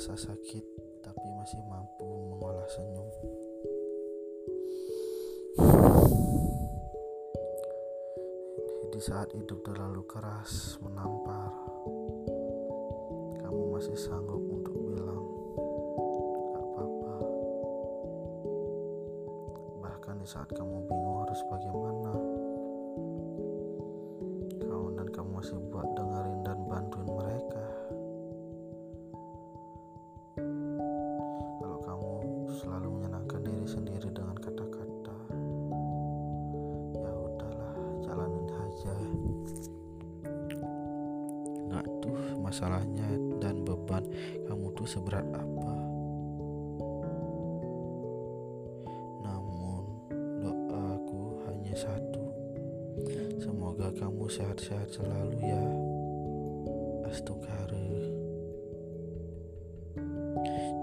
rasa sakit tapi masih mampu mengolah senyum. Di saat hidup terlalu keras menampar, kamu masih sanggup untuk bilang, "Gak apa-apa." Bahkan di saat kamu bingung harus bagaimana, aja. Nggak tuh masalahnya dan beban kamu tuh seberat apa. Namun doaku hanya satu. Semoga kamu sehat-sehat selalu ya. Astugfirullah.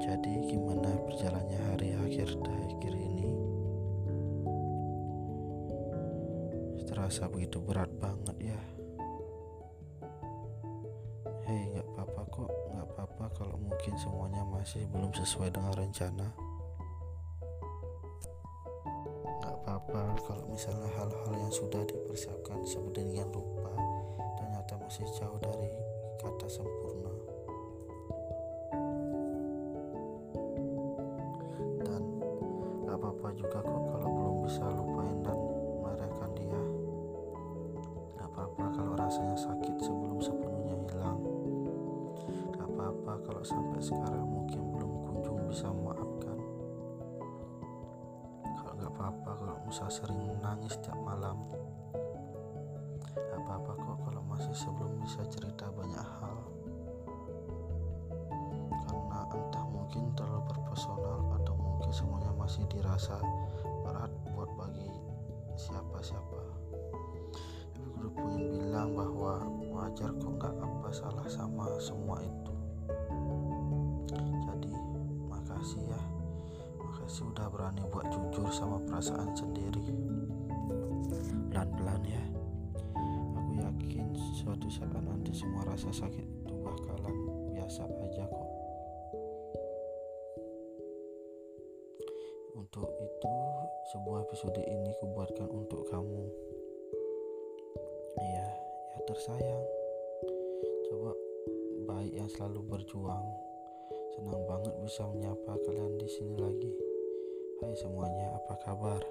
Jadi gimana berjalannya hari akhir akhir ini? Terasa begitu berat banget ya. Hei, nggak apa-apa kok, nggak apa-apa kalau mungkin semuanya masih belum sesuai dengan rencana. Nggak apa-apa kalau misalnya hal-hal yang sudah dipersiapkan sedemikian rupa ternyata masih jauh dari kata sempurna. Rasanya sakit sebelum sepenuhnya hilang. Gak apa-apa kalau sampai sekarang mungkin belum kunjung bisa memaafkan. Kalau gak apa-apa kalau Musa sering menangis setiap malam. Gak apa-apa kok kalau masih sebelum bisa cerita banyak hal. Karena entah mungkin terlalu berpersonal atau mungkin semuanya masih dirasa berat buat bagi siapa-siapa. Gue pengen bilang bahwa wajar kok nggak apa salah sama semua itu. Jadi makasih ya, makasih udah berani buat jujur sama perasaan sendiri. Pelan-pelan ya. Aku yakin suatu saat nanti semua rasa sakit itu bakalan biasa aja kok. Untuk itu, sebuah episode ini kubuatkan untuk kamu. Tersayang. Coba baik yang selalu berjuang. Senang banget bisa menyapa kalian di sini lagi. Hai semuanya, apa kabar?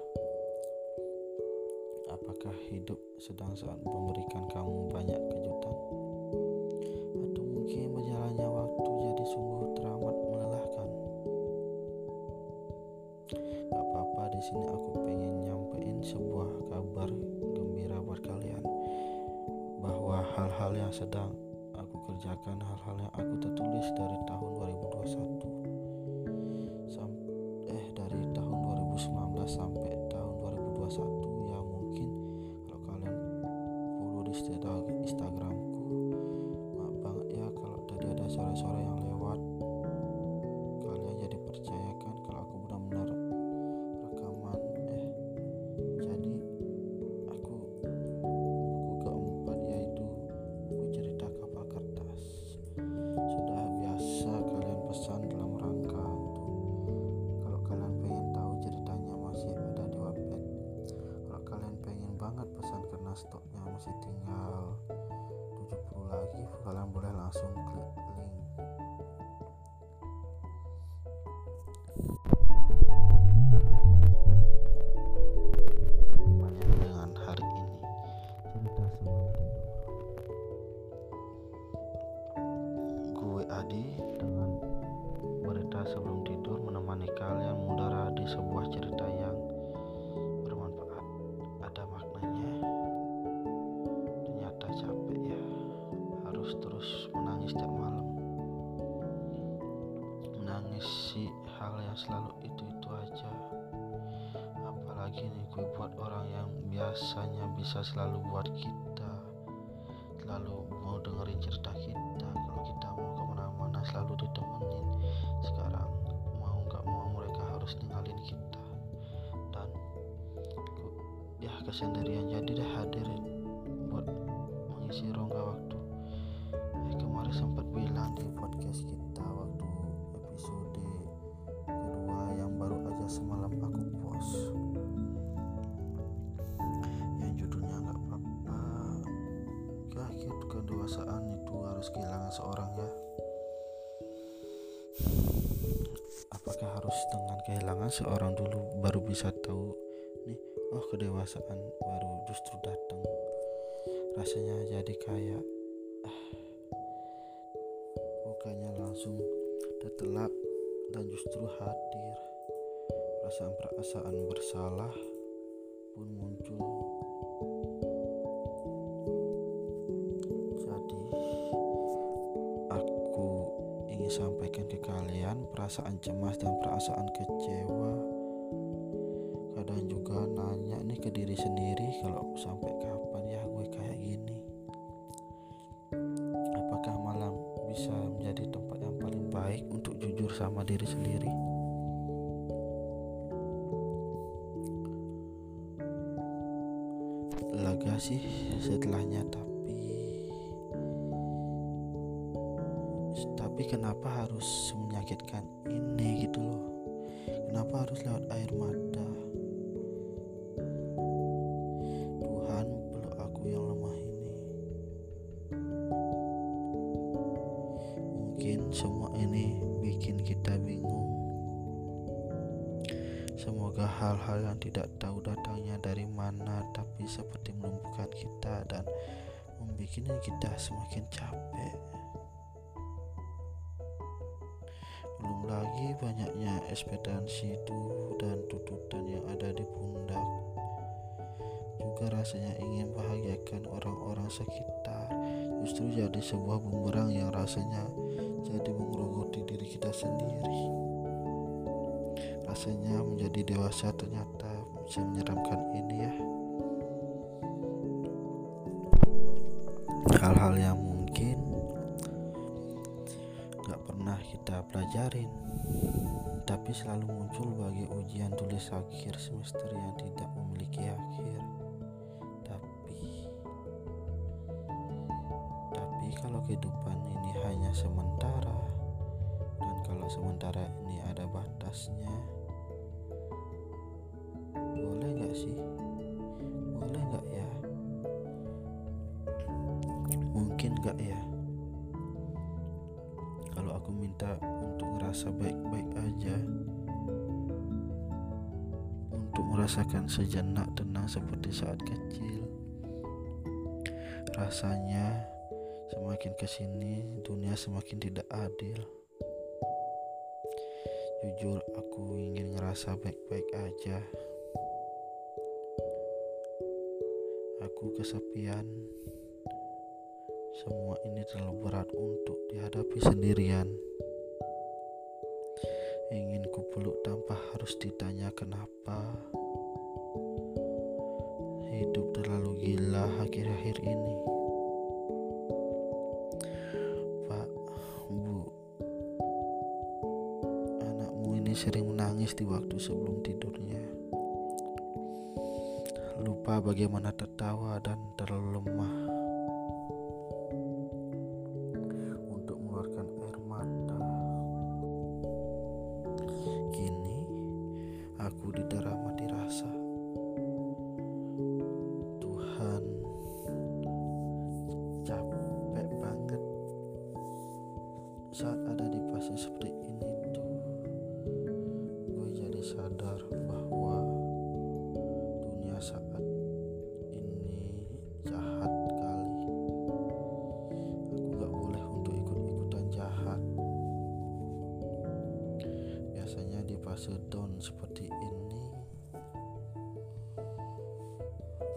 Apakah hidup sedang saat memberikan kamu banyak kejutan? Hal-hal yang sedang aku kerjakan hal-hal yang aku tertulis dari tahun 2021 sampai eh dari tahun 2019 sampai selalu itu-itu aja. Apalagi nih gue buat orang yang biasanya bisa selalu buat kita selalu mau dengerin cerita kita. Kalau kita mau ke mana-mana selalu ditemenin. Sekarang mau nggak mau mereka harus ninggalin kita. Dan ku- ya kesendirian jadi deh hadir buat mengisi rongga waktu. Eh kemarin sempat bilang di podcast kita waktu episode semalam aku post. Yang judulnya nggak apa-apa. Ya gitu. Kedewasaan itu harus kehilangan seorang ya. Apakah harus dengan kehilangan seorang dulu baru bisa tahu? Nih oh kedewasaan baru justru datang. Rasanya jadi kayak ah, bukannya langsung tertelap dan justru hadir perasaan-perasaan bersalah pun muncul. Jadi aku ingin sampaikan ke kalian perasaan cemas dan perasaan kecewa. Kadang juga nanya nih ke diri sendiri kalau sampai kapan ya gue kayak gini? Apakah malam bisa menjadi tempat yang paling baik untuk jujur sama diri sendiri lega sih setelahnya tapi tapi kenapa harus menyakitkan ini gitu loh? Kenapa harus lewat air mata? Tuhan peluk aku yang lemah ini. Mungkin semua ini bikin kita bingung Semoga hal-hal yang tidak tahu datangnya dari mana tapi seperti melumpuhkan kita dan membuat kita semakin capek. Belum lagi banyaknya ekspektasi itu dan tuntutan yang ada di pundak. Juga rasanya ingin bahagiakan orang-orang sekitar justru jadi sebuah bumerang yang rasanya jadi mengerogoti diri kita sendiri rasanya menjadi dewasa ternyata bisa menyeramkan ini ya. Hal-hal yang mungkin gak pernah kita pelajarin tapi selalu muncul bagi ujian tulis akhir semester yang tidak memiliki akhir. Tapi tapi kalau kehidupan ini hanya sementara dan kalau sementara ini ada batasnya boleh nggak sih? Boleh nggak ya? Mungkin nggak ya? Kalau aku minta untuk ngerasa baik-baik aja. Untuk merasakan sejenak tenang seperti saat kecil. Rasanya semakin ke sini dunia semakin tidak adil. Jujur aku ingin ngerasa baik-baik aja Aku kesepian. Semua ini terlalu berat untuk dihadapi sendirian. Ingin kupeluk tanpa harus ditanya kenapa. Hidup terlalu gila akhir-akhir ini. Pak, Bu, anakmu ini sering menangis di waktu sebelum tidurnya lupa bagaimana tertawa dan terlalu lemah down seperti ini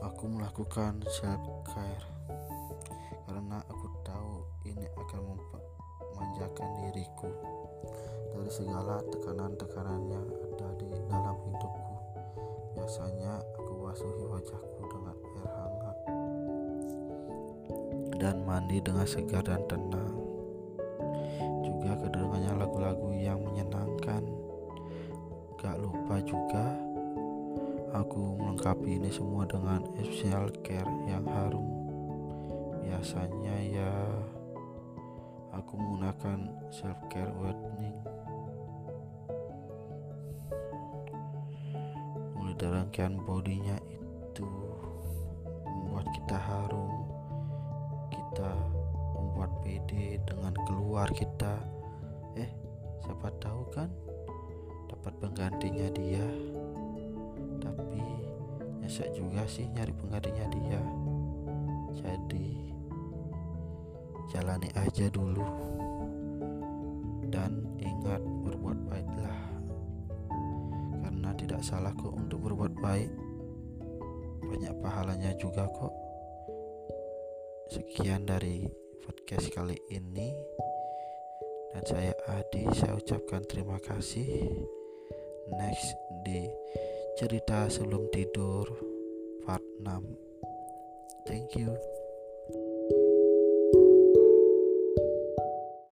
aku melakukan self care karena aku tahu ini akan memanjakan diriku dari segala tekanan-tekanan yang ada di dalam hidupku biasanya membasuhi wajahku dengan air hangat dan mandi dengan segar dan tenang. ini semua dengan essential care yang harum. Biasanya ya aku menggunakan self care whitening mulai dari rangkaian bodinya itu membuat kita harum kita membuat pede dengan keluar kita. Eh siapa tahu kan dapat penggantinya dia nyesek juga sih nyari penggantinya dia. Jadi jalani aja dulu. Dan ingat berbuat baiklah. Karena tidak salah kok untuk berbuat baik. Banyak pahalanya juga kok. Sekian dari podcast kali ini. Dan saya Adi saya ucapkan terima kasih. Next di cerita sebelum tidur part 6 thank you